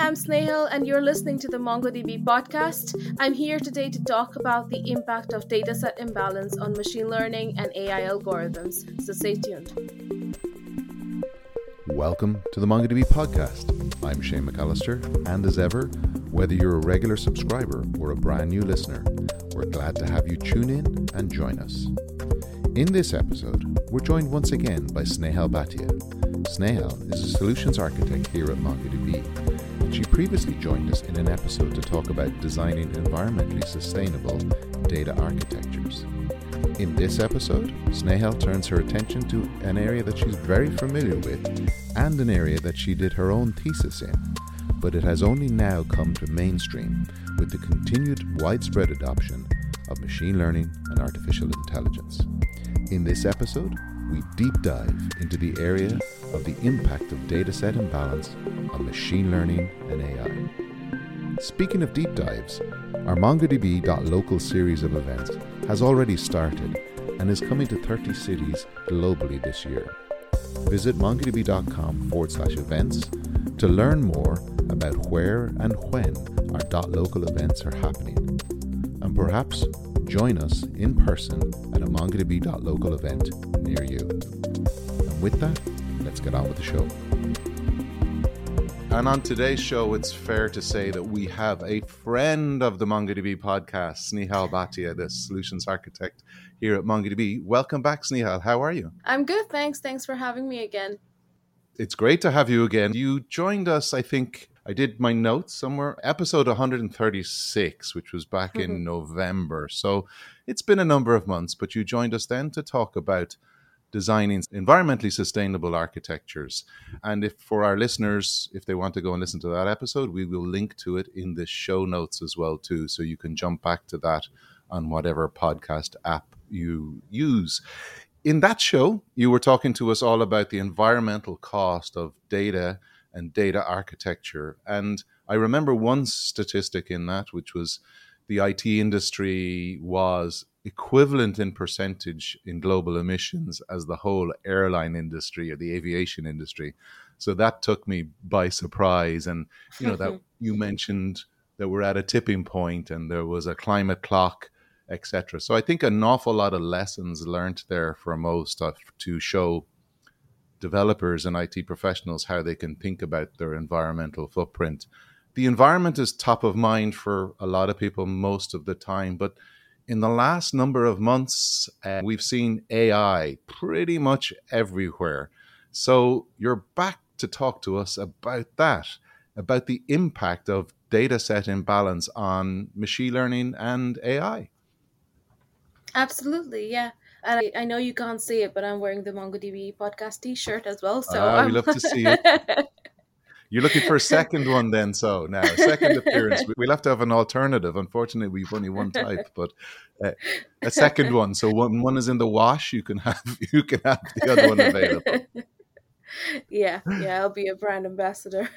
I'm Snehal, and you're listening to the MongoDB podcast. I'm here today to talk about the impact of dataset imbalance on machine learning and AI algorithms. So stay tuned. Welcome to the MongoDB podcast. I'm Shane McAllister, and as ever, whether you're a regular subscriber or a brand new listener, we're glad to have you tune in and join us. In this episode, we're joined once again by Snehal Bhatia. Snehal is a solutions architect here at MongoDB she previously joined us in an episode to talk about designing environmentally sustainable data architectures. In this episode, Snehal turns her attention to an area that she's very familiar with and an area that she did her own thesis in, but it has only now come to mainstream with the continued widespread adoption of machine learning and artificial intelligence. In this episode, we deep dive into the area of the impact of dataset imbalance on machine learning and AI. Speaking of deep dives, our MongoDB.local series of events has already started and is coming to 30 cities globally this year. Visit mongodb.com forward slash events to learn more about where and when our .local events are happening. And perhaps join us in person at a MongoDB.local event near you. And with that, let's get on with the show. And on today's show, it's fair to say that we have a friend of the MongoDB podcast, Snehal Bhatia, the solutions architect here at MongoDB. Welcome back, Snehal. How are you? I'm good, thanks. Thanks for having me again. It's great to have you again. You joined us, I think, I did my notes somewhere, episode 136, which was back in mm-hmm. November. So it's been a number of months, but you joined us then to talk about designing environmentally sustainable architectures. And if for our listeners, if they want to go and listen to that episode, we will link to it in the show notes as well too, so you can jump back to that on whatever podcast app you use. In that show, you were talking to us all about the environmental cost of data and data architecture. And I remember one statistic in that, which was the IT industry was equivalent in percentage in global emissions as the whole airline industry or the aviation industry. So that took me by surprise. And you know that you mentioned that we're at a tipping point and there was a climate clock, etc. So I think an awful lot of lessons learned there for most of, to show developers and IT professionals how they can think about their environmental footprint. The environment is top of mind for a lot of people most of the time, but in the last number of months, uh, we've seen AI pretty much everywhere. So you're back to talk to us about that, about the impact of data set imbalance on machine learning and AI. Absolutely, yeah. And I, I, know you can't see it, but I'm wearing the MongoDB podcast T-shirt as well. So ah, we love to see it. You're looking for a second one, then? So now, second appearance. We'll have to have an alternative. Unfortunately, we've only one type, but uh, a second one. So one one is in the wash. You can have you can have the other one available. Yeah, yeah, I'll be a brand ambassador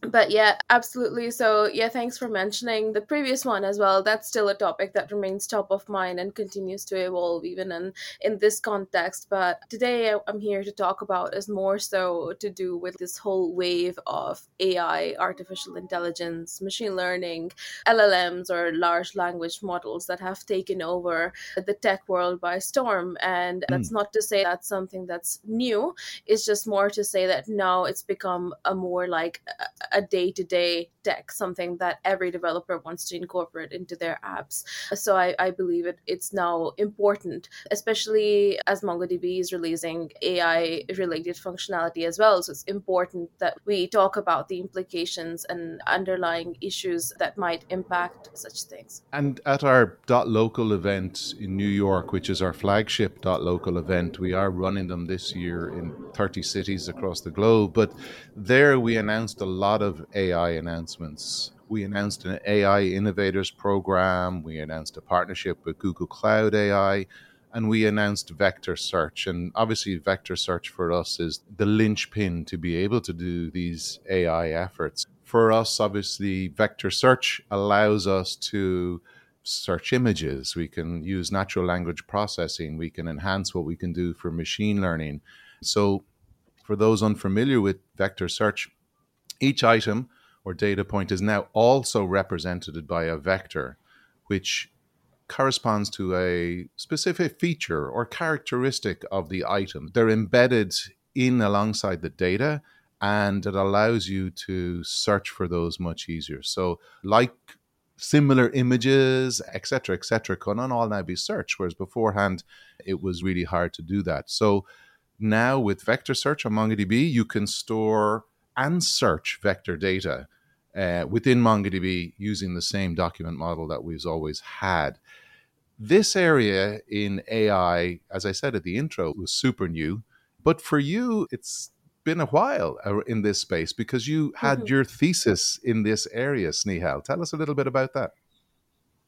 but yeah absolutely. So yeah thanks for mentioning the previous one as well. That's still a topic that remains top of mind and continues to evolve even in in this context. But today i'm here to talk about is more so to do with this whole wave of ai artificial intelligence machine learning llms or large language models that have taken over the tech world by storm. And mm. that's not to say that's something that's new. It's just more to say that now it's become a more like a day to day tech, something that every developer wants to incorporate into their apps. So I, I believe it, it's now important, especially as MongoDB is releasing AI related functionality as well. So it's important that we talk about the implications and underlying issues that might impact such things. And at our .local event in New York, which is our flagship .local event, we are running them this year in 30 cities across the globe. But there we announced a lot lot of AI announcements. We announced an AI Innovators Program, we announced a partnership with Google Cloud AI, and we announced vector search. And obviously, vector search for us is the linchpin to be able to do these AI efforts. For us, obviously, vector search allows us to search images. We can use natural language processing. We can enhance what we can do for machine learning. So, for those unfamiliar with vector search, Each item or data point is now also represented by a vector, which corresponds to a specific feature or characteristic of the item. They're embedded in alongside the data and it allows you to search for those much easier. So, like similar images, etc., etc., can all now be searched, whereas beforehand it was really hard to do that. So now with vector search on MongoDB, you can store and search vector data uh, within MongoDB using the same document model that we've always had. This area in AI, as I said at the intro, was super new. But for you, it's been a while uh, in this space because you had mm-hmm. your thesis in this area, Snehal. Tell us a little bit about that.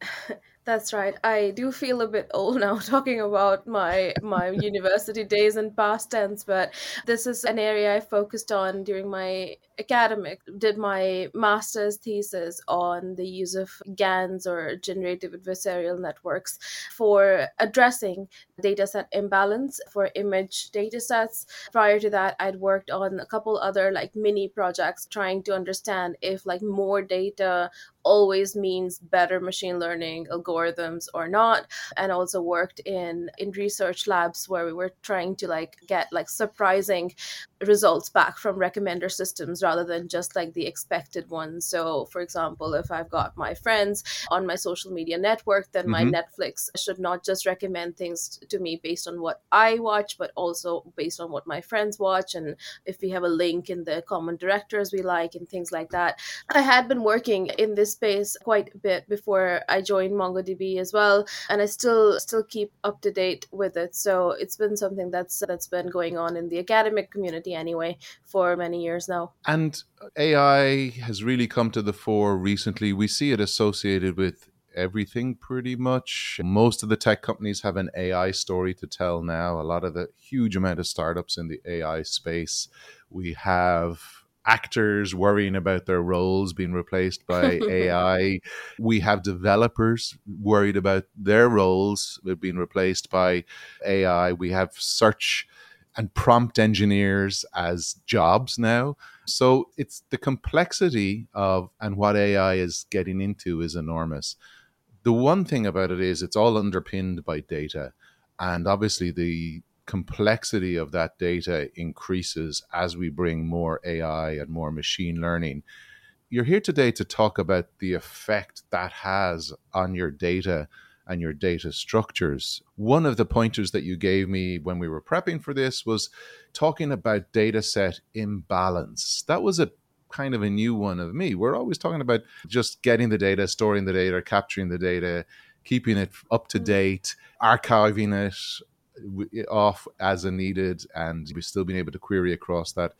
That's right. I do feel a bit old now talking about my my university days and past tense, but this is an area I focused on during my academic. Did my master's thesis on the use of GANs or generative adversarial networks for addressing dataset imbalance for image datasets. Prior to that, I'd worked on a couple other like mini projects trying to understand if like more data always means better machine learning algorithms or not. And also worked in in research labs where we were trying to like get like surprising results back from recommender systems rather than just like the expected ones so for example if i've got my friends on my social media network then mm-hmm. my netflix should not just recommend things to me based on what i watch but also based on what my friends watch and if we have a link in the common directors we like and things like that i had been working in this space quite a bit before I joined MongoDB as well, and I still still keep up to date with it. So it's been something that's that's been going on in the academic community anyway for many years now. And AI has really come to the fore recently. We see it associated with everything pretty much. Most of the tech companies have an AI story to tell now. A lot of the huge amount of startups in the AI space. We have actors worrying about their roles being replaced by AI. we have developers worried about their roles being replaced by AI. We have search and prompt engineers as jobs now. So it's the complexity of and what AI is getting into is enormous. The one thing about it is it's all underpinned by data. And obviously the complexity of that data increases as we bring more AI and more machine learning. You're here today to talk about the effect that has on your data and your data structures. One of the pointers that you gave me when we were prepping for this was talking about data set imbalance. That was a kind of a new one of me. We're always talking about just getting the data, storing the data, capturing the data, keeping it up to mm. date, archiving it, off as a needed, and we've still been able to query across that.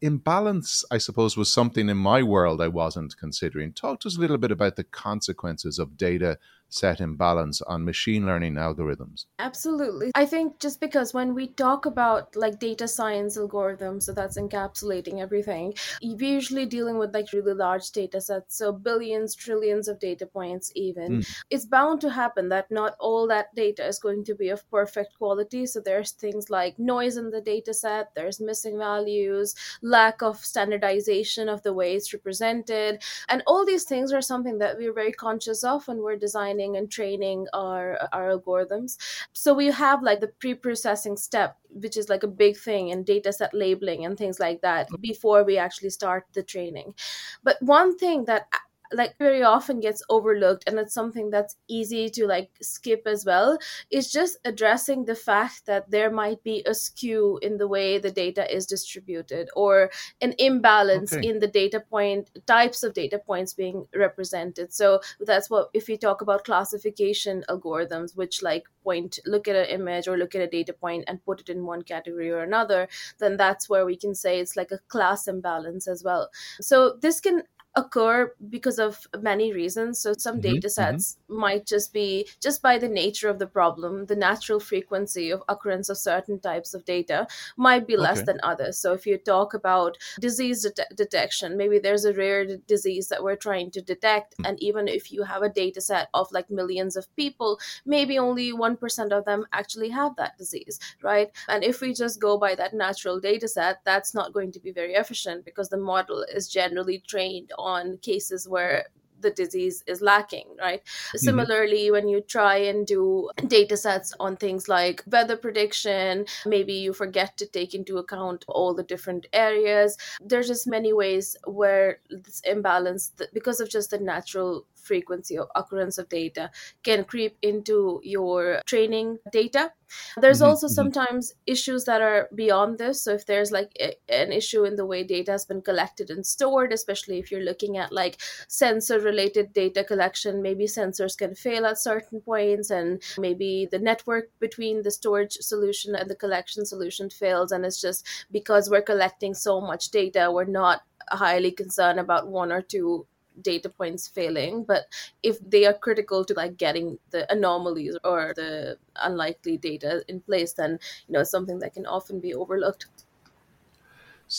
Imbalance, I suppose, was something in my world I wasn't considering. Talk to us a little bit about the consequences of data set imbalance on machine learning algorithms? Absolutely. I think just because when we talk about like data science algorithms, so that's encapsulating everything, we're usually dealing with like really large data sets, so billions, trillions of data points, even. Mm. It's bound to happen that not all that data is going to be of perfect quality. So there's things like noise in the data set, there's missing values, lack of standardization of the way it's represented. And all these things are something that we're very conscious of when we're designing and training our our algorithms. So we have like the pre-processing step which is like a big thing in data set labeling and things like that mm-hmm. before we actually start the training. But one thing that like very often gets overlooked and it's something that's easy to like skip as well is just addressing the fact that there might be a skew in the way the data is distributed or an imbalance okay. in the data point types of data points being represented so that's what if we talk about classification algorithms which like point look at an image or look at a data point and put it in one category or another then that's where we can say it's like a class imbalance as well so this can occur because of many reasons. So some Mm-hmm, data sets might just be just by the nature of the problem, the natural frequency of occurrence of certain types of data might be less Okay. than others. So if you talk about disease det- detection, maybe there's a rare d- disease that we're trying to detect, Mm. and even if you have a data set of like millions of people, maybe only 1% of them actually have that disease, right? And if we just go by that natural data set, that's not going to be very efficient because the model is generally trained on cases where the disease is lacking, right? Mm-hmm. Similarly, when you try and do data sets on things like weather prediction, maybe you forget to take into account all the different areas. There's just many ways where this imbalance, because of just the natural frequency of occurrence of data, can creep into your training data. There's Mhm, also mhm. sometimes issues that are beyond this. So if there's like a, an issue in the way data has been collected and stored, especially if you're looking at like sensor related data collection, maybe sensors can fail at certain points and maybe the network between the storage solution and the collection solution fails and it's just because we're collecting so much data, we're not highly concerned about one or two data points failing but if they are critical to like getting the anomalies or the unlikely data in place then you know it's something that can often be overlooked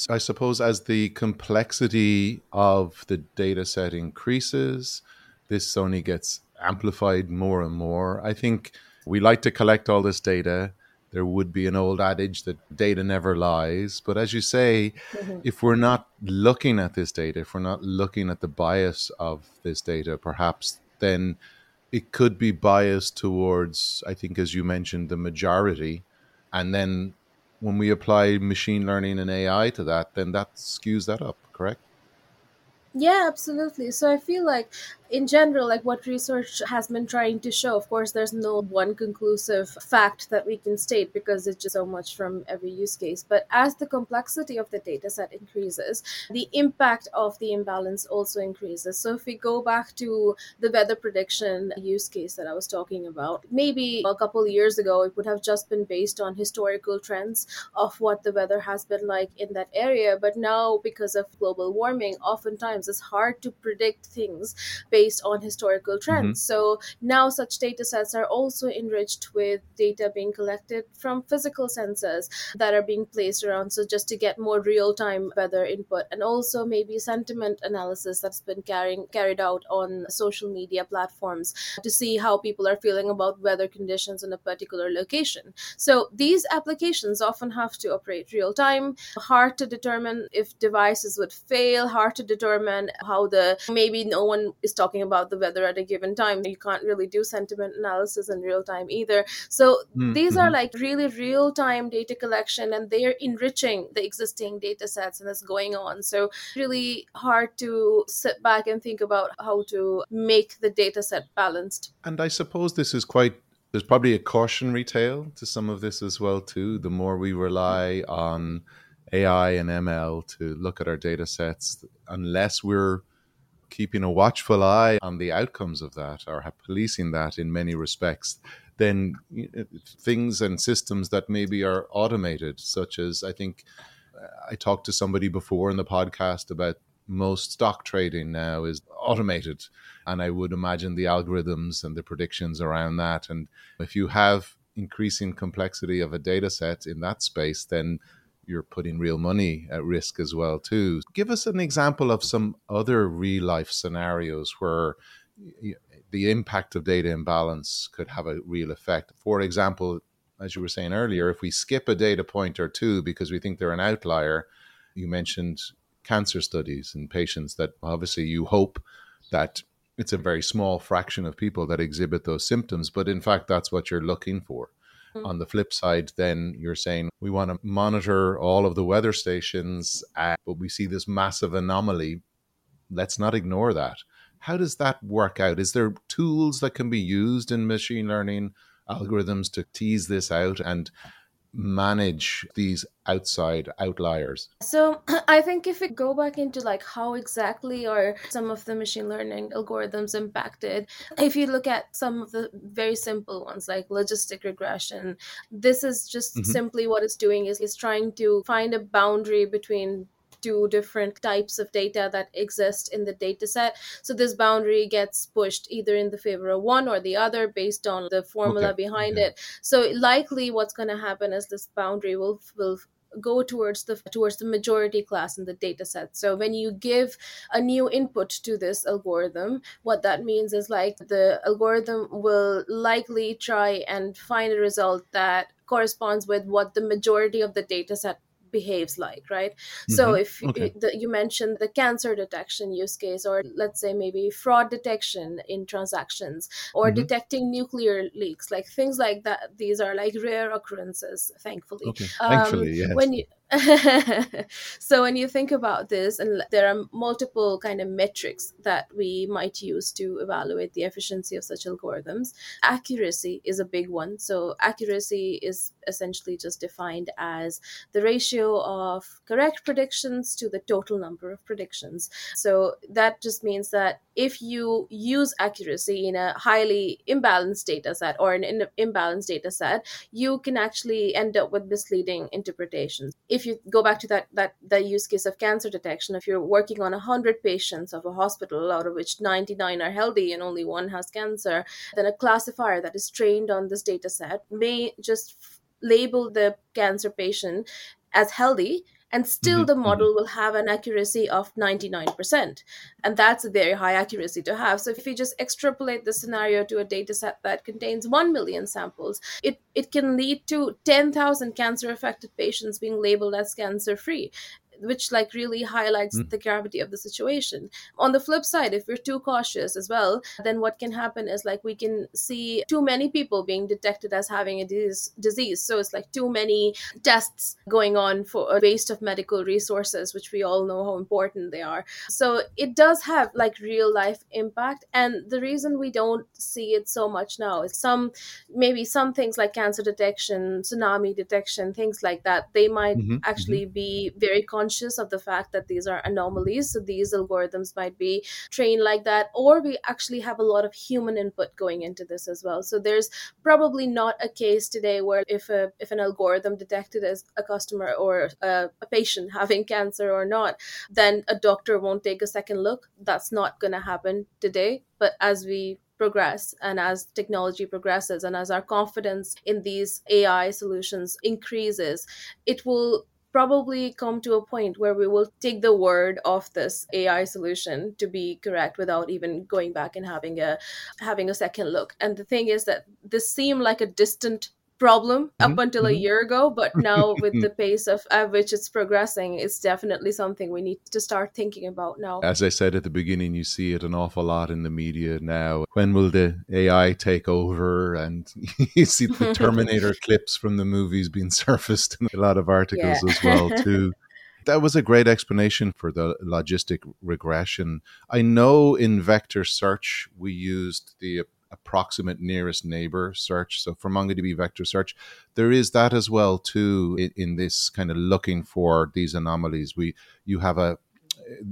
I suppose as the complexity of the data set increases, this only gets amplified more and more. I think we like to collect all this data. There would be an old adage that data never lies. But as you say, mm-hmm. if we're not looking at this data, if we're not looking at the bias of this data, perhaps then it could be biased towards, I think, as you mentioned, the majority. And then when we apply machine learning and AI to that, then that skews that up, correct? Yeah, absolutely. So I feel like, in general, like what research has been trying to show, of course, there's no one conclusive fact that we can state because it's just so much from every use case. But as the complexity of the data set increases, the impact of the imbalance also increases. So if we go back to the weather prediction use case that I was talking about, maybe a couple years ago, it would have just been based on historical trends of what the weather has been like in that area. But now, because of global warming, oftentimes it's hard to predict things based on historical trends. Mm-hmm. So now such data sets are also enriched with data being collected from physical sensors that are being placed around. So just to get more real time weather input and also maybe sentiment analysis that's been carrying carried out on social media platforms to see how people are feeling about weather conditions in a particular location. So these applications often have to operate real time, hard to determine if devices would fail, hard to determine how the maybe no one is talking about the weather at a given time. You can't really do sentiment analysis in real time either. So Mm, these are mhm. like really real time data collection and they are enriching the existing data sets and it's going on. So really hard to sit back and think about how to make the data set balanced. And I suppose this is quite there's probably a cautionary tale to some of this as well too. The more we rely on AI and ML to look at our data sets, unless we're keeping a watchful eye on the outcomes of that or policing that in many respects, then things and systems that maybe are automated, such as I think uh, I talked to somebody before in the podcast about most stock trading now is automated. And I would imagine the algorithms and the predictions around that. And if you have increasing complexity of a data set in that space, then you're putting real money at risk as well too. Give us an example of some other real life scenarios where the impact of data imbalance could have a real effect. For example, as you were saying earlier, if we skip a data point or two because we think they're an outlier, you mentioned cancer studies in patients that obviously you hope that it's a very small fraction of people that exhibit those symptoms, but in fact, that's what you're looking for. Mm-hmm. On the flip side, then you're saying we want to monitor all of the weather stations, uh, but we see this massive anomaly. Let's not ignore that. How does that work out? Is there tools that can be used in machine learning algorithms to tease this out and manage these outside outliers? So I think if we go back into like how exactly are some of the machine learning algorithms impacted, if you look at some of the very simple ones like logistic regression, this is just mm-hmm. simply what it's doing is it's trying to find a boundary between two different types of data that exist in the data set. So this boundary gets pushed either in the favor of one or the other based on the formula okay. behind it. So likely what's going to happen is this boundary will will go towards the towards the majority class in the data set so when you give a new input to this algorithm what that means is like the algorithm will likely try and find a result that corresponds with what the majority of the data set behaves like right mm-hmm. so if okay. you, the, you mentioned the cancer detection use case or let's say maybe fraud detection in transactions or mm-hmm. detecting nuclear leaks like things like that these are like rare occurrences thankfully okay. thankfully um, yes. when you so when you think about this and there are multiple kind of metrics that we might use to evaluate the efficiency of such algorithms accuracy is a big one. So accuracy is essentially just defined as the ratio of correct predictions to the total number of predictions. So that just means that if you use accuracy in a highly imbalanced data set or an imbalanced data set you can actually end up with misleading interpretations if you go back to that that that use case of cancer detection if you're working on 100 patients of a hospital out of which 99 are healthy and only one has cancer then a classifier that is trained on this data set may just label the cancer patient as healthy and still mm-hmm. the mm-hmm. model will have an accuracy of 99% and that's a very high accuracy to have so if you just extrapolate the scenario to a data set that contains 1 million samples it, it can lead to 10000 cancer affected patients being labeled as cancer free which like really highlights mm. the gravity of the situation on the flip side if we're too cautious as well then what can happen is like we can see too many people being detected as having a disease, disease. so it's like too many tests going on for a waste of medical resources which we all know how important they are so it does have like real life impact and the reason we don't see it so much now is some maybe some things like cancer detection tsunami detection things like that they might mm-hmm. actually mm-hmm. be very conscious conscious of the fact that these are anomalies. So these algorithms might be trained like that, or we actually have a lot of human input going into this as well. So there's probably not a case today where if a if an algorithm detected as a customer or a, a patient having cancer or not, then a doctor won't take a second look. That's not going to happen today. But as we progress and as technology progresses and as our confidence in these AI solutions increases, it will probably come to a point where we will take the word of this AI solution to be correct without even going back and having a having a second look. And the thing is that this seemed like a distant problem mm-hmm. up until mm-hmm. a year ago but now with the pace of at which it's progressing it's definitely something we need to start thinking about now as i said at the beginning you see it an awful lot in the media now when will the ai take over and you see the terminator clips from the movies being surfaced in a lot of articles yeah. as well too that was a great explanation for the logistic regression. I know in vector search we used the approximate nearest neighbor search. So for MongoDB vector search, there is that as well too in, in this kind of looking for these anomalies. We you have a uh,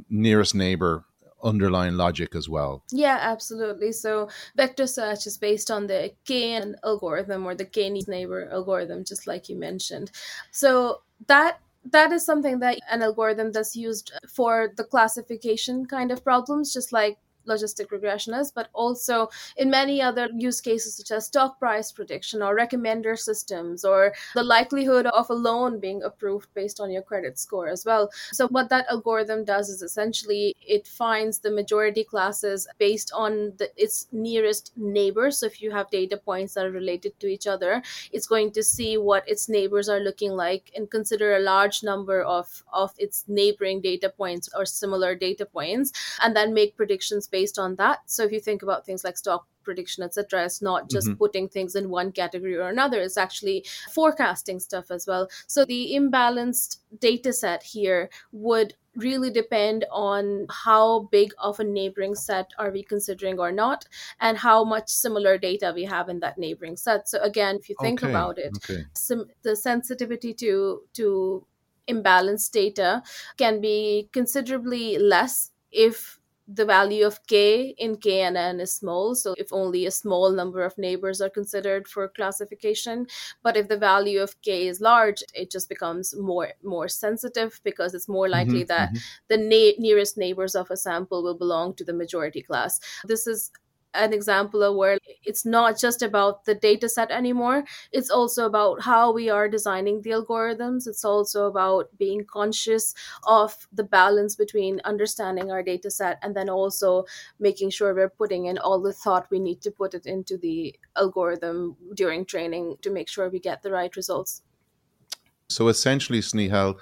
nearest neighbor underlying logic as well. Yeah, absolutely. So vector search is based on the KNN algorithm or the k neighbor algorithm, just like you mentioned. So that that is something that an algorithm that's used for the classification kind of problems, just like logistic regression is, but also in many other use cases such as stock price prediction or recommender systems or the likelihood of a loan being approved based on your credit score as well. So what that algorithm does is essentially it finds the majority classes based on the, its nearest neighbors. So if you have data points that are related to each other, it's going to see what its neighbors are looking like and consider a large number of, of its neighboring data points or similar data points and then make predictions based on that. So if you think about things like stock prediction, etc., it's not just mm-hmm. putting things in one category or another, it's actually forecasting stuff as well. So the imbalanced data set here would really depend on how big of a neighboring set are we considering or not and how much similar data we have in that neighboring set so again if you think okay. about it okay. some, the sensitivity to to imbalanced data can be considerably less if the value of k in knn is small so if only a small number of neighbors are considered for classification but if the value of k is large it just becomes more more sensitive because it's more likely mm-hmm, that mm-hmm. the na- nearest neighbors of a sample will belong to the majority class this is an example of where it's not just about the data set anymore. It's also about how we are designing the algorithms. It's also about being conscious of the balance between understanding our data set and then also making sure we're putting in all the thought we need to put it into the algorithm during training to make sure we get the right results. So essentially snehal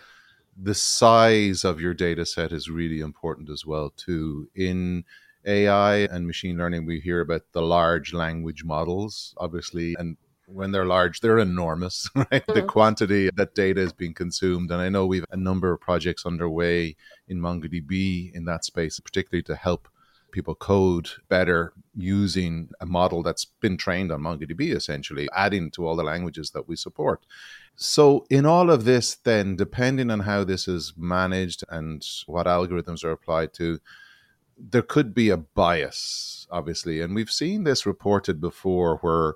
the size of your data set is really important as well too in AI and machine learning, we hear about the large language models, obviously, and when they're large, they're enormous, right? Mm-hmm. The quantity that data is being consumed. And I know we've a number of projects underway in MongoDB in that space, particularly to help people code better using a model that's been trained on MongoDB, essentially, adding to all the languages that we support. So, in all of this, then, depending on how this is managed and what algorithms are applied to, there could be a bias, obviously, and we've seen this reported before, where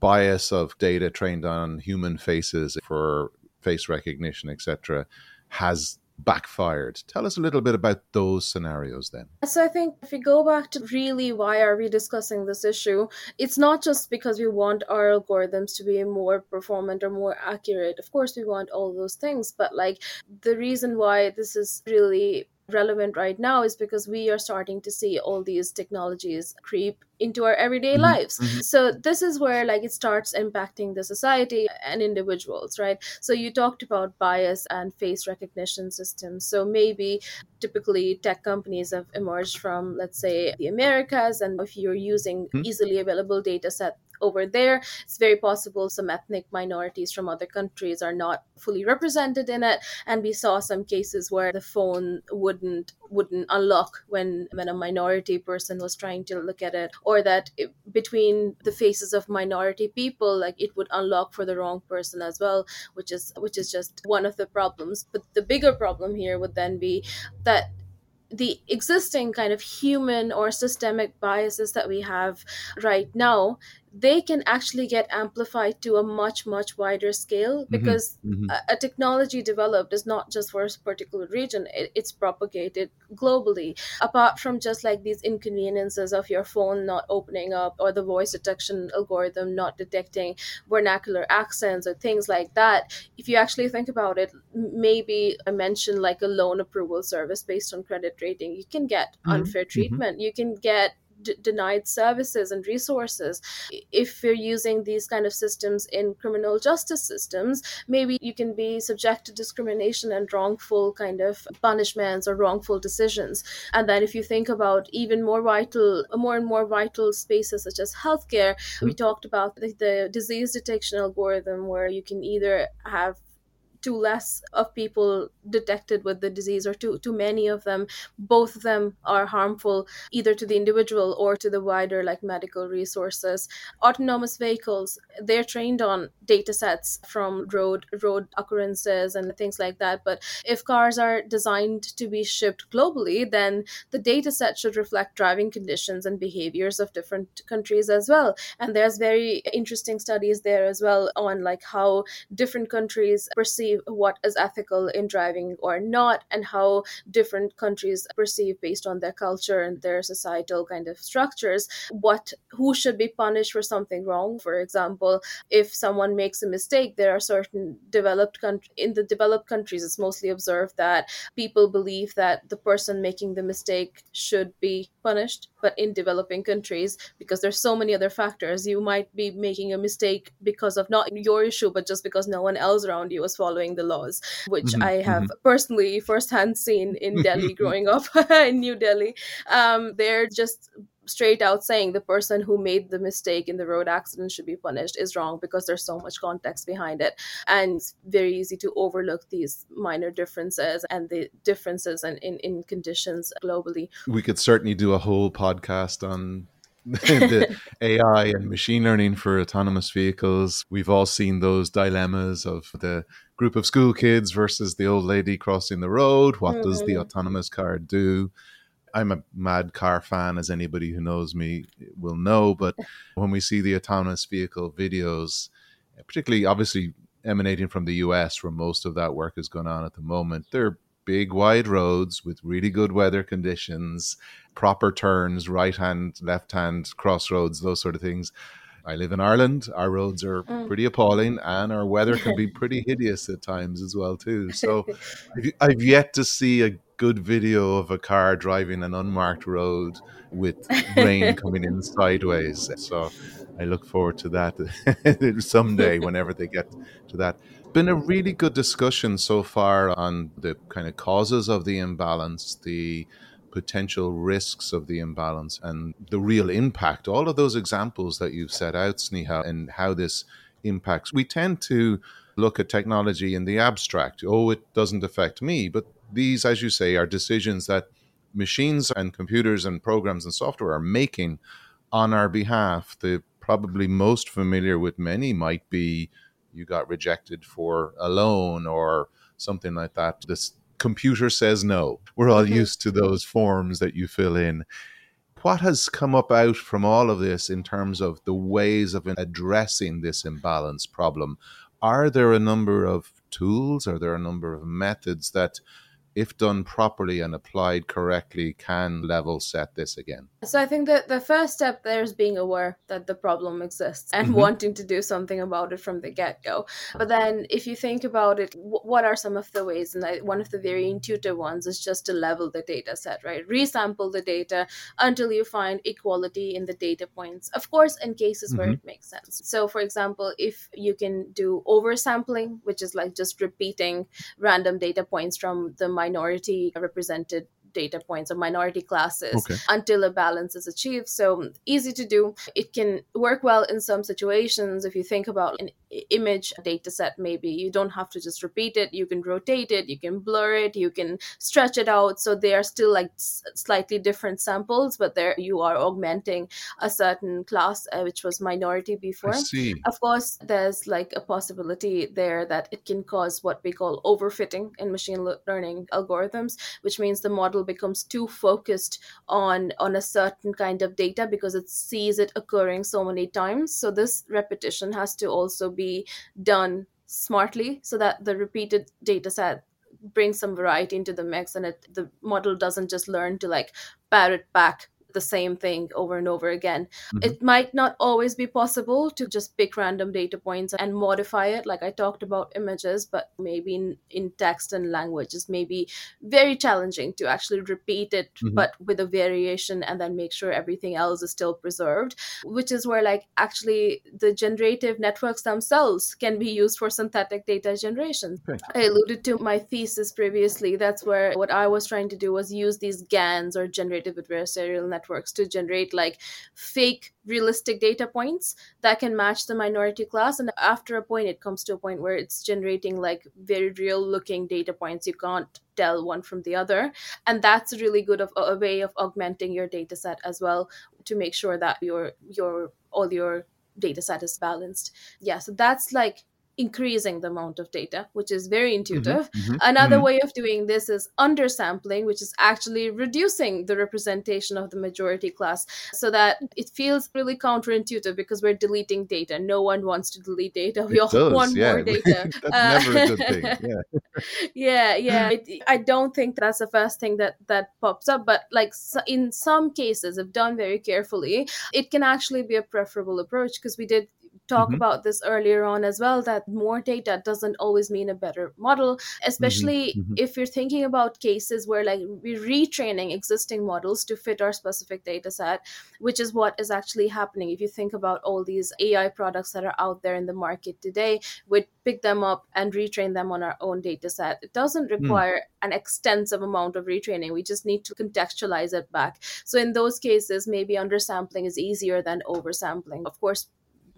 bias of data trained on human faces for face recognition, etc., has backfired. Tell us a little bit about those scenarios then. So I think if we go back to really why are we discussing this issue, it's not just because we want our algorithms to be more performant or more accurate. Of course we want all those things, but like the reason why this is really relevant right now is because we are starting to see all these technologies creep into our everyday mm-hmm. lives mm-hmm. so this is where like it starts impacting the society and individuals right so you talked about bias and face recognition systems so maybe typically tech companies have emerged from let's say the americas and if you're using mm-hmm. easily available data set over there. It's very possible some ethnic minorities from other countries are not fully represented in it. And we saw some cases where the phone wouldn't wouldn't unlock when when a minority person was trying to look at it, or that it, between the faces of minority people, like it would unlock for the wrong person as well, which is which is just one of the problems. But the bigger problem here would then be that the existing kind of human or systemic biases that we have right now they can actually get amplified to a much much wider scale mm-hmm. because mm-hmm. A, a, technology developed is not just for a particular region it, it's propagated globally apart from just like these inconveniences of your phone not opening up or the voice detection algorithm not detecting vernacular accents or things like that if you actually think about it maybe i mentioned like a loan approval service based on credit rating you can get mm-hmm. unfair mm-hmm. treatment you can get d- denied services and resources. If you're using these kind of systems in criminal justice systems, maybe you can be subject to discrimination and wrongful kind of punishments or wrongful decisions. And then if you think about even more vital, more and more vital spaces such as healthcare, we hmm. talked about the, the disease detection algorithm where you can either have too less of people detected with the disease or too too many of them both of them are harmful either to the individual or to the wider like medical resources. Autonomous vehicles they're trained on data sets from road road occurrences and things like that but if cars are designed to be shipped globally then the data set should reflect driving conditions and behaviors of different countries as well. And there's very interesting studies there as well on like how different countries what is ethical in driving or not and how different countries perceive based on their culture and their societal kind of structures what who should be punished for something wrong. For example if someone makes a mistake there are certain developed countries in the developed countries it's mostly observed that people believe that the person making the mistake should be punished but in developing countries because there's so many other factors you might be making a mistake because of not your issue but just because no one else around you is following the laws which mm-hmm, i have mm-hmm. personally firsthand seen in delhi growing up in new delhi um, they're just straight out saying the person who made the mistake in the road accident should be punished is wrong because there's so much context behind it and it's very easy to overlook these minor differences and the differences in, in, in conditions globally we could certainly do a whole podcast on the AI and machine learning for autonomous vehicles. We've all seen those dilemmas of the group of school kids versus the old lady crossing the road. What mm-hmm. does the mm-hmm. autonomous car do? I'm a mad car fan, as anybody who knows me will know. But when we see the autonomous vehicle videos, particularly obviously emanating from the US, where most of that work is going on at the moment, they're big, wide roads with really good weather conditions, proper turns, right hand, left hand, crossroads, those sort of things. I live in Ireland. Our roads are mm. pretty appalling, and our weather can be pretty hideous at times as well too. So, I've yet to see a good video of a car driving an unmarked road with rain coming in sideways. So, I look forward to that someday, whenever they get to that. Been a really good discussion so far on the kind of causes of the imbalance, the potential risks of the imbalance and the real impact. All of those examples that you've set out, Sneha, and how this impacts. We tend to look at technology in the abstract. Oh, it doesn't affect me. But these, as you say, are decisions that machines and computers and programs and software are making on our behalf. The probably most familiar with many might be you got rejected for a loan or something like that. This computer says no. We're all mm-hmm. used to those forms that you fill in. What has come up out from all of this in terms of the ways of addressing this imbalance problem? Are there a number of tools? Are there a number of methods that if done properly and applied correctly, can level set this again? So I think that the first step there is being aware that the problem exists and mm-hmm. wanting to do something about it from the get go. But then if you think about it, what are some of the ways? And I, one of the very intuitive ones is just to level the data set, right? Resample the data until you find equality in the data points. Of course, in cases mm-hmm. where it makes sense. So, for example, if you can do oversampling, which is like just repeating random data points from the minority represented data points or minority classes okay. until a balance is achieved. So easy to do. It can work well in some situations. If you think about an image data set, maybe you don't have to just repeat it. You can rotate it, you can blur it, you can stretch it out. So they are still like slightly different samples, but there you are augmenting a certain class, uh, which was minority before. Of course, there's like a possibility there that it can cause what we call overfitting in machine learning algorithms, which means the model becomes too focused on on a certain kind of data because it sees it occurring so many times. So this repetition has to also be done smartly so that the repeated data set brings some variety into the mix and it the model doesn't just learn to like parrot back the same thing over and over again. Mm-hmm. It might not always be possible to just pick random data points and modify it, like I talked about images, but maybe in, in text and language is maybe very challenging to actually repeat it, mm-hmm. but with a variation and then make sure everything else is still preserved, which is where, like, actually the generative networks themselves can be used for synthetic data generation. Okay. I alluded to my thesis previously. That's where what I was trying to do was use these GANs or generative adversarial networks networks to generate like fake realistic data points that can match the minority class and after a point it comes to a point where it's generating like very real looking data points. You can't tell one from the other and that's really good of a way of augmenting your data set as well to make sure that your your all your data set is balanced. Yeah so that's like increasing the amount of data, which is very mm-hmm, intuitive. Mm-hmm, mm-hmm, Another mm-hmm. way of doing this is undersampling, which is actually reducing the representation of the majority class so that it feels really counterintuitive because we're deleting data. No one wants to delete data. We it all does, want yeah. more data. that's uh, never a good thing. Yeah. yeah, yeah. It, I don't think that's the first thing that that pops up, but like in some cases, if done very carefully, it can actually be a preferable approach because we did talk mm-hmm. about this earlier on as well that more data doesn't always mean a better model especially mm-hmm. mm-hmm. if you're thinking about cases where like we're retraining existing models to fit our specific data set which is what is actually happening if you think about all these ai products that are out there in the market today we pick them up and retrain them on our own data set it doesn't mm. require an extensive amount of retraining we just need to contextualize it back so in those cases maybe undersampling is easier than oversampling of course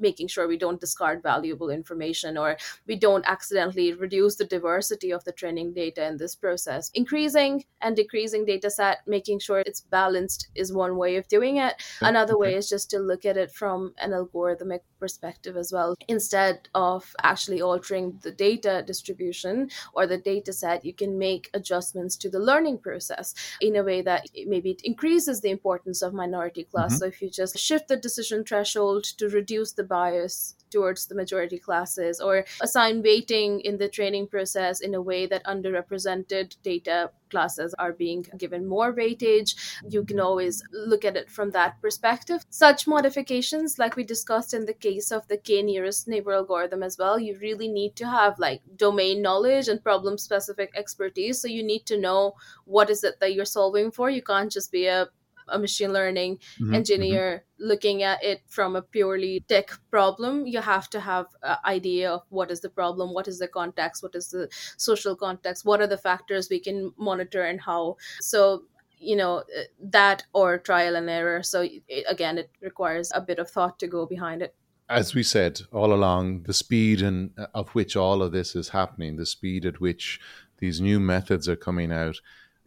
making sure we don't discard valuable information or we don't accidentally reduce the diversity of the training data in this process. Increasing and decreasing data set, making sure it's balanced is one way of doing it. Another way is just to look at it from an algorithmic perspective as well. Instead of actually altering the data distribution or the data set, you can make adjustments to the learning process in a way that maybe it increases the importance of minority class. Mm-hmm. So if you just shift the decision threshold to reduce the bias towards the majority classes or assign weighting in the training process in a way that underrepresented data classes are being given more weightage. You can always look at it from that perspective. Such modifications, like we discussed in the case of the K nearest neighbor algorithm as well, you really need to have like domain knowledge and problem specific expertise. So you need to know what is it that you're solving for. You can't just be a a machine learning mm-hmm, engineer mm-hmm. looking at it from a purely tech problem you have to have an idea of what is the problem what is the context what is the social context what are the factors we can monitor and how. So you know uh, that or trial and error. So it, again it requires a bit of thought to go behind it. As we said all along the speed and uh, of which all of this is happening the speed at which these new methods are coming out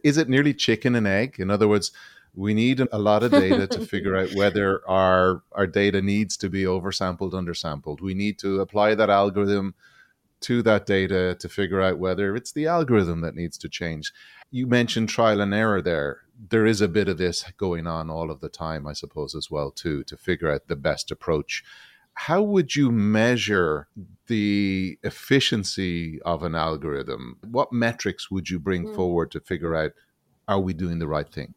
is it nearly chicken and egg? In other words we need a lot of data to figure out whether our our data needs to be oversampled undersampled. We need to apply that algorithm to that data to figure out whether it's the algorithm that needs to change. You mentioned trial and error there. There is a bit of this going on all of the time i suppose as well too to figure out the best approach. How would you measure the efficiency of an algorithm? What metrics would you bring mm. forward to figure out are we doing the right thing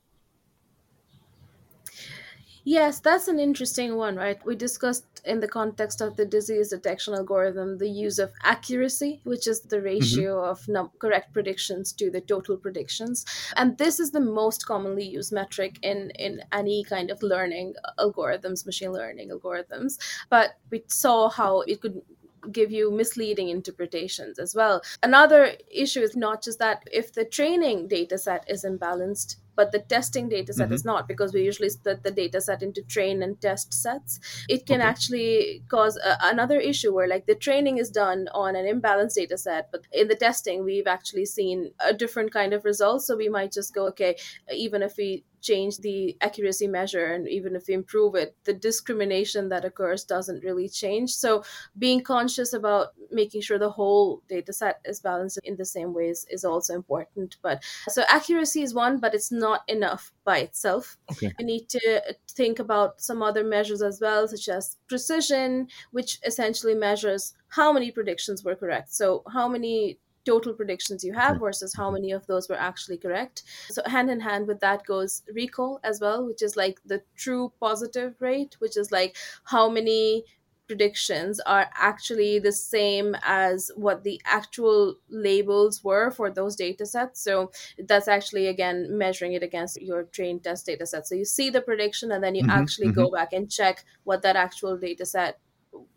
Yes, that's an interesting one, right? We discussed in the context of the disease detection algorithm the use of accuracy, which is the mm-hmm. ratio mm-hmm. of num- correct predictions to the total predictions. And this is the most commonly used metric in, in any kind of learning algorithms, machine learning algorithms. But we saw how it could give you misleading interpretations as well. Another issue is not just that if the training data set is imbalanced, but the testing data set mm-hmm. is not because we usually split the data set into train and test sets it can okay. actually cause a, another issue where like the training is done on an imbalanced data set but in the testing we've actually seen a different kind of result so we might just go okay even if we change the accuracy measure and even if we improve it the discrimination that occurs doesn't really change. So being conscious about making sure the whole data set is balanced in the same ways is also important. But so accuracy is one but it's not enough by itself. Okay. we need to think about some other measures as well such as precision which essentially measures how many predictions were correct. So how many total predictions you have versus how many of those were actually correct. So, hand in hand with that goes recall as well, which is like the true positive rate, which is like how many predictions are actually the same as what the actual labels were for those data sets. So that's actually again measuring it against your trained test data set. So you see the prediction and then you mm-hmm, actually mm-hmm. go back and check what that actual data set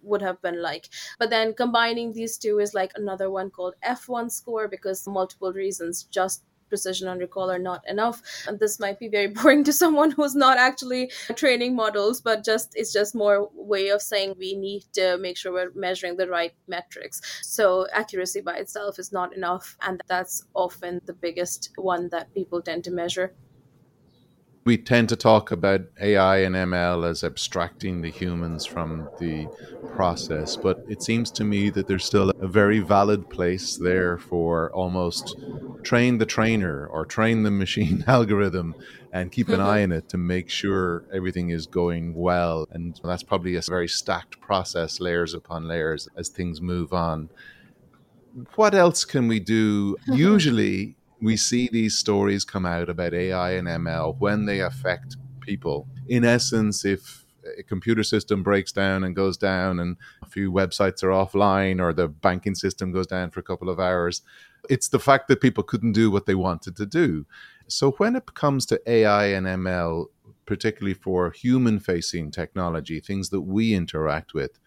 would have been like. But then combining these two is like another one called F1 score because multiple reasons just precision and recall are not enough. And this might be very boring to someone who's not actually training models but just it's just more way of saying we need to make sure we're measuring the right metrics. So accuracy by itself is not enough and that's often the biggest one that people tend to measure we tend to talk about AI and ML as abstracting the humans from the process, but it seems to me that there's still a very valid place there for almost train the trainer or train the machine algorithm and keep an eye mm-hmm. on it to make sure everything is going well. And that's probably a very stacked process, layers upon layers, as things move on. What else can we do? Usually, we see these stories come out about AI and ML when they affect people. In essence, if a computer system breaks down and goes down and a few websites are offline or the banking system goes down for a couple of hours, it's the fact that people couldn't do what they wanted to do. So when it comes to AI and ML, particularly for human facing technology, things that we interact with,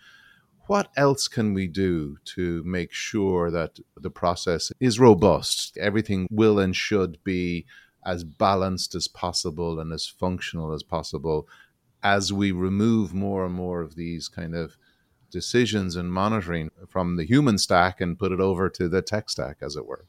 what else can we do to make sure that the process is robust? Everything will and should be as balanced as possible and as functional as possible as we remove more and more of these kind of decisions and monitoring from the human stack and put it over to the tech stack, as it were?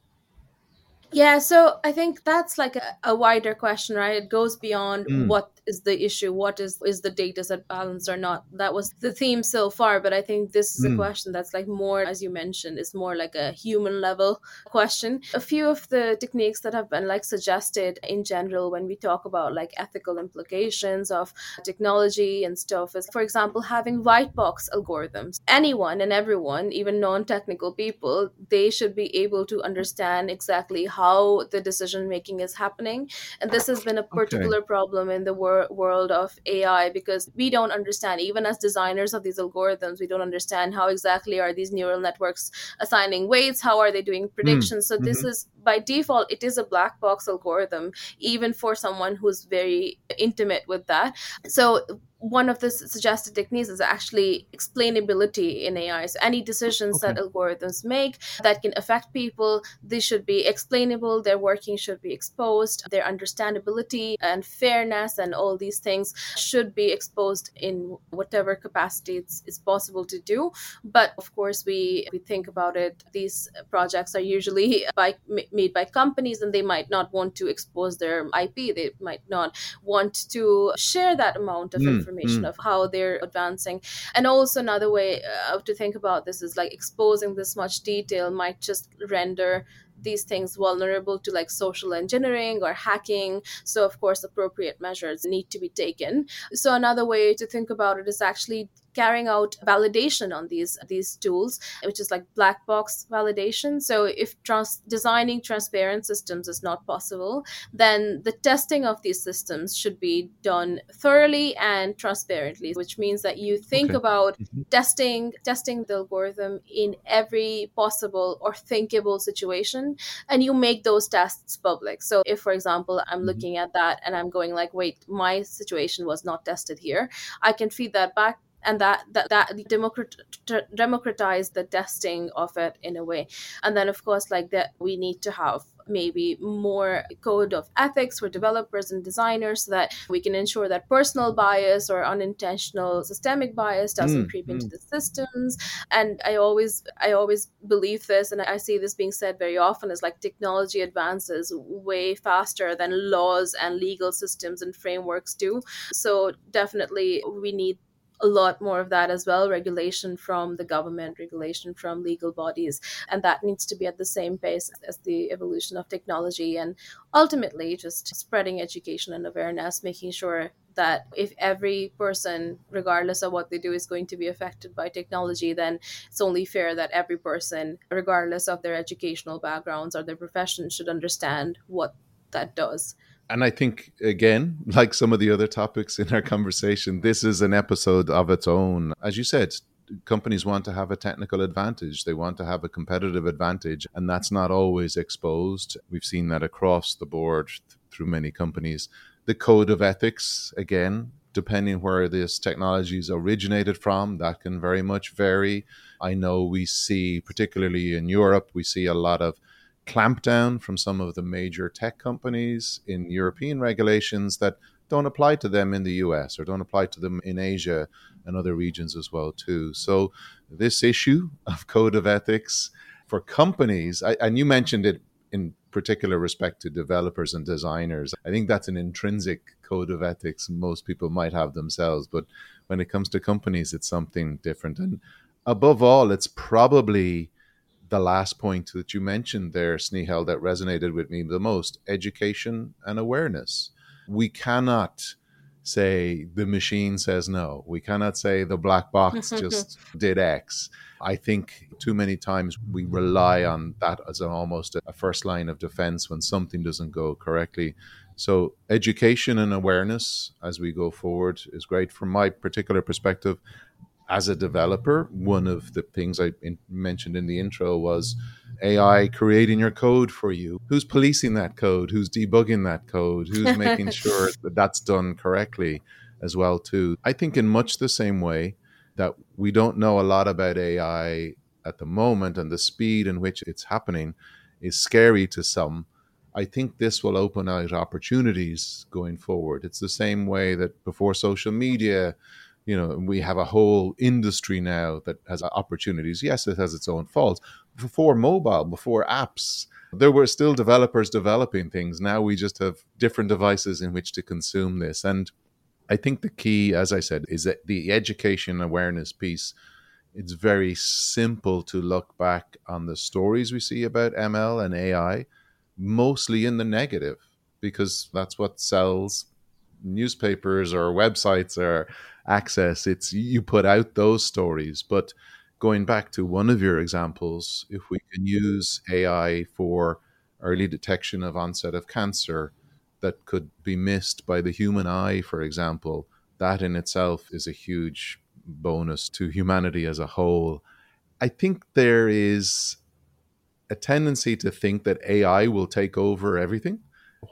Yeah, so I think that's like a, a wider question, right? It goes beyond mm. what is the issue, what is is the data set balanced or not. That was the theme so far, but I think this is mm. a question that's like more, as you mentioned, is more like a human level question. A few of the techniques that have been like suggested in general when we talk about like ethical implications of technology and stuff is, for example, having white box algorithms. Anyone and everyone, even non-technical people, they should be able to understand exactly how the decision making is happening. And this has been a particular okay. problem in the wor- world of AI because we don't understand, even as designers of these algorithms, we don't understand how exactly are these neural networks assigning weights, how are they doing predictions. Mm. So, mm-hmm. this is by default, it is a black box algorithm, even for someone who's very intimate with that. So, one of the suggested techniques is actually explainability in AI. So any decisions okay. that algorithms make that can affect people, they should be explainable, their working should be exposed, their understandability and fairness and all these things should be exposed in whatever capacity it's, it's possible to do. But of course, we, we think about it, these projects are usually by, made by companies and they might not want to expose their IP. They might not want to share that amount of mm. information mm. of how they're advancing. And also, another way uh, to think about this is like exposing this much detail might just render these things vulnerable to like social engineering or hacking. So, of course, appropriate measures need to be taken. So, another way to think about it is actually carrying out validation on these these tools which is like black box validation so if trans- designing transparent systems is not possible then the testing of these systems should be done thoroughly and transparently which means that you think okay. about mm-hmm. testing testing the algorithm in every possible or thinkable situation and you make those tests public so if for example i'm mm-hmm. looking at that and i'm going like wait my situation was not tested here i can feed that back and that that, that democrat, democratize the testing of it in a way. And then of course like that we need to have maybe more code of ethics for developers and designers so that we can ensure that personal bias or unintentional systemic bias doesn't mm, creep mm. into the systems. And i always i always believe this and i see this being said very often is like technology advances way faster than laws and legal systems and frameworks do. So definitely we need a lot more of that as well regulation from the government regulation from legal bodies and that needs to be at the same pace as the evolution of technology and ultimately just spreading education and awareness making sure that if every person regardless of what they do is going to be affected by technology then it's only fair that every person regardless of their educational backgrounds or their profession should understand what that does and I think, again, like some of the other topics in our conversation, this is an episode of its own. As you said, companies want to have a technical advantage, they want to have a competitive advantage, and that's not always exposed. We've seen that across the board th- through many companies. The code of ethics, again, depending where this technology is originated from, that can very much vary. I know we see, particularly in Europe, we see a lot of clampdown from some of the major tech companies in European regulations that don't apply to them in the US or don't apply to them in Asia and other regions as well too. So this issue of code of ethics for companies, I, and you mentioned it in particular respect to developers and designers. I think that's an intrinsic code of ethics most people might have themselves, but when it comes to companies, it's something different. And above all, it's probably the last point that you mentioned there, Snehal, that resonated with me the most education and awareness. We cannot say the machine says no. We cannot say the black box just did X. I think too many times we rely on that as an almost a first line of defense when something doesn't go correctly. So, education and awareness as we go forward is great. From my particular perspective, as a developer, one of the things I in, mentioned in the intro was AI creating your code for you. Who's policing that code? Who's debugging that code? Who's making sure that that's done correctly as well too? I think in much the same way that we don't know a lot about AI at the moment and the speed in which it's happening is scary to some. I think this will open out opportunities going forward. It's the same way that before social media, you know, we have a whole industry now that has opportunities. Yes, it has its own faults. Before mobile, before apps, there were still developers developing things. Now we just have different devices in which to consume this. And I think the key, as I said, is that the education awareness piece. It's very simple to look back on the stories we see about ML and AI, mostly in the negative, because that's what sells newspapers or websites or access. It's you put out those stories. But going back to one of your examples, if we can use AI for early detection of onset of cancer that could be missed by the human eye, for example, that in itself is a huge bonus to humanity as a whole. I think there is a tendency to think that AI will take over everything.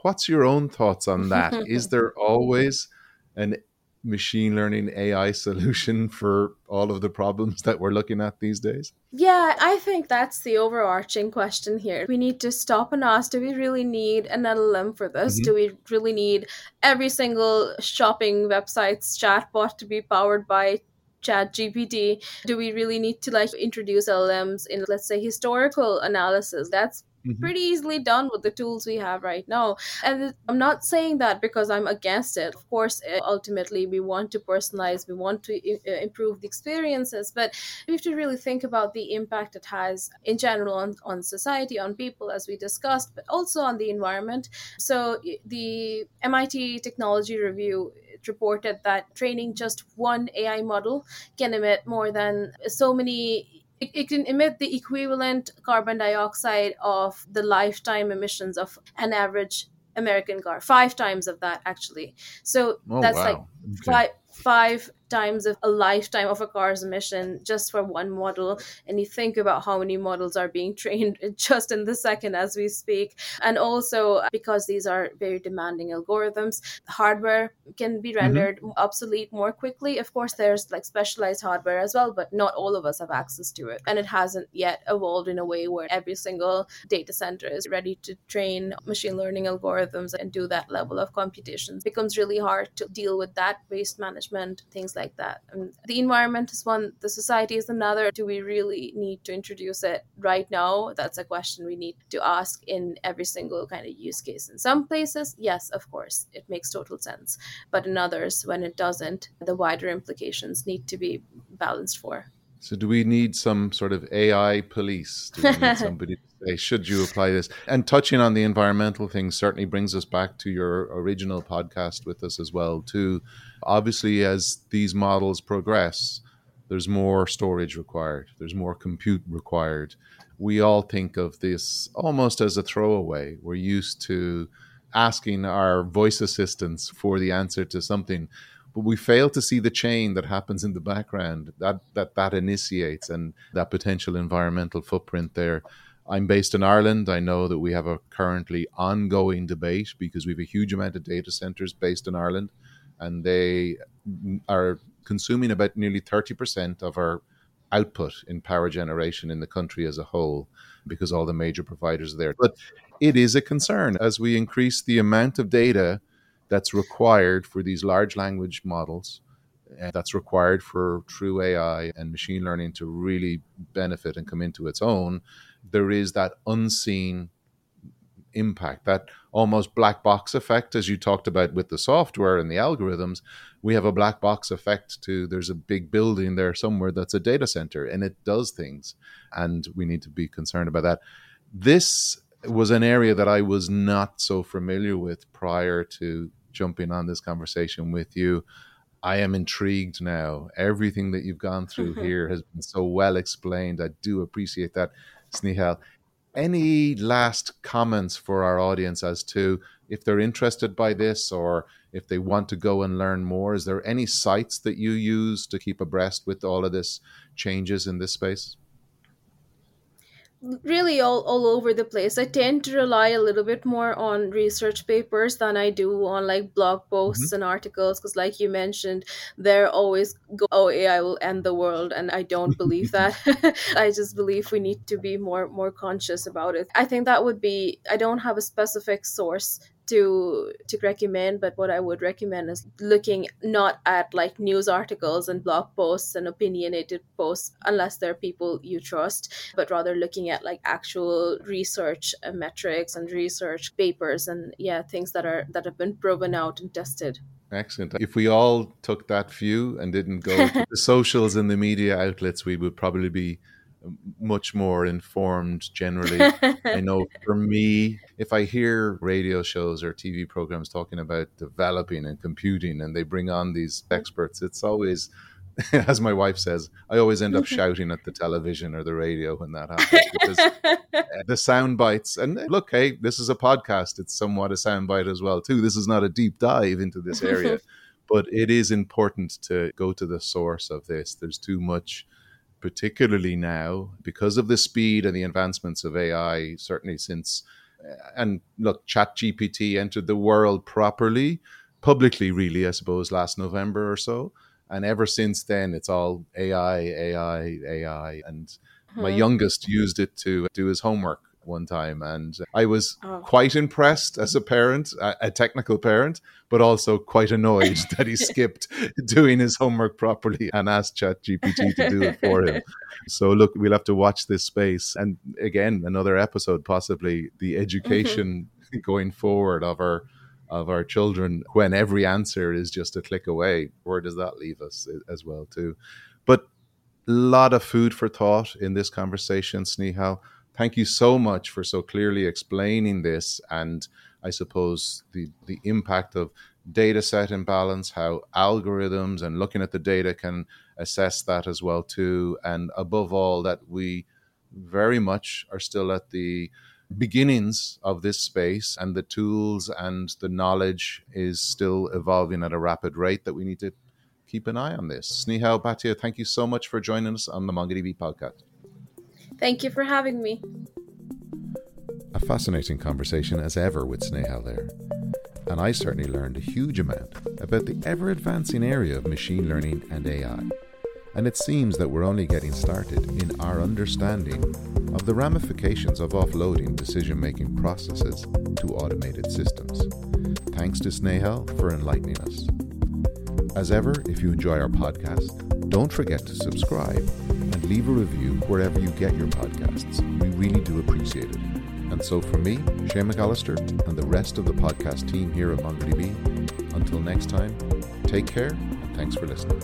What's your own thoughts on that? is there always an machine learning AI solution for all of the problems that we're looking at these days? Yeah, I think that's the overarching question here. We need to stop and ask do we really need an LLM for this? Mm-hmm. Do we really need every single shopping website's chatbot to be powered by chat gpt do we really need to like introduce llms in let's say historical analysis that's Mm-hmm. pretty easily done with the tools we have right now. And I'm not saying that because I'm against it. Of course, eh, ultimately, we want to personalize, we want to eh, improve the experiences, but we have to really think about the impact it has in general on, on society, on people, as we discussed, but also on the environment. So the MIT Technology Review reported that training just one AI model can emit more than so many it, it can emit the equivalent carbon dioxide of the lifetime emissions of an average American car, five times of that actually. So oh, that's wow. like okay. five five times of a lifetime of a car's emission just for one model and you think about how many models are being trained just in the second as we speak and also because these are very demanding algorithms hardware can be mm-hmm. rendered mm-hmm. obsolete more quickly of course there's like specialized hardware as well but not all of us have access to it and it hasn't yet evolved in a way where every single data center is ready to train machine learning algorithms and do that level of computation it becomes really hard to deal with that waste management things like like that. And the environment is one, the society is another. Do we really need to introduce it right now? That's a question we need to ask in every single kind of use case. In some places, yes, of course, it makes total sense. But in others, when it doesn't, the wider implications need to be balanced for. So, do we need some sort of AI police? Do we need somebody to say, should you apply this? And touching on the environmental thing certainly brings us back to your original podcast with us as well, too. Obviously, as these models progress, there's more storage required, there's more compute required. We all think of this almost as a throwaway. We're used to asking our voice assistants for the answer to something but we fail to see the chain that happens in the background that that that initiates and that potential environmental footprint there i'm based in ireland i know that we have a currently ongoing debate because we have a huge amount of data centers based in ireland and they are consuming about nearly 30% of our output in power generation in the country as a whole because all the major providers are there. But it is a concern as we increase the amount of data that's required for these large language models and that's required for true AI and machine learning to really benefit and come into its own, there is that unseen impact, that almost black box effect, as you talked about with the software and the algorithms. We have a black box effect to there's a big building there somewhere that's a data center and it does things. And we need to be concerned about that. This was an area that I was not so familiar with prior to jumping on this conversation with you. I am intrigued now. Everything that you've gone through mm-hmm. here has been so well explained. I do appreciate that, Snehal. Any last comments for our audience as to if they're interested by this or if they want to go and learn more? Is there any sites that you use to keep abreast with all of this changes in this space? Really all, all over the place. I tend to rely a little bit more on research papers than I do on like blog posts mm-hmm. and articles because, like you mentioned, they're always go, oh AI will end the world, and I don't believe that. I just believe we need to be more more conscious about it. I think that would be. I don't have a specific source to to recommend but what i would recommend is looking not at like news articles and blog posts and opinionated posts unless they're people you trust but rather looking at like actual research uh, metrics and research papers and yeah things that are that have been proven out and tested Excellent. If we all took that view and didn't go to the socials and the media outlets, we would probably be much more informed generally. I know for me, if I hear radio shows or TV programs talking about developing and computing and they bring on these experts, it's always, as my wife says, I always end up shouting at the television or the radio when that happens because uh, the sound bites. And uh, look, hey, this is a podcast. It's somewhat a sound bite as well, too. This is not a deep dive into this area. but it is important to go to the source of this. There's too much particularly now because of the speed and the advancements of AI, certainly since, and look, ChatGPT entered the world properly, publicly, really, I suppose, last November or so. And ever since then, it's all AI, AI, AI. And mm-hmm. my youngest used it to do his homework one time, and I was oh. quite impressed as a parent, a, a, technical parent, but also quite annoyed that he skipped doing his homework properly and asked ChatGPT to do it for him. So look, we'll have to watch this space, and again, another episode, possibly the mm-hmm. education mm-hmm. going forward of our of our children when every answer is just a click away. Where does that leave us as well, too? But a lot of food for thought in this conversation, Snehal thank you so much for so clearly explaining this and I suppose the the impact of data set imbalance, how algorithms and looking at the data can assess that as well too, and above all that we very much are still at the beginnings of this space and the tools and the knowledge is still evolving at a rapid rate that we need to keep an eye on this. Snehal Bhatia, thank you so much for joining us on the MongoDB podcast. Thank you for having me. A fascinating conversation as ever with Snehal there. And I certainly learned a huge amount about the ever advancing area of machine learning and AI. And it seems that we're only getting started in our understanding of the ramifications of offloading decision making processes to automated systems. Thanks to Snehal for enlightening us. As ever, if you enjoy our podcast, don't forget to subscribe leave a review wherever you get your podcasts. We really do appreciate it. And so, for me, Shane McAllister, and the rest of the podcast team here at MongoDB, until next time, take care and thanks for listening.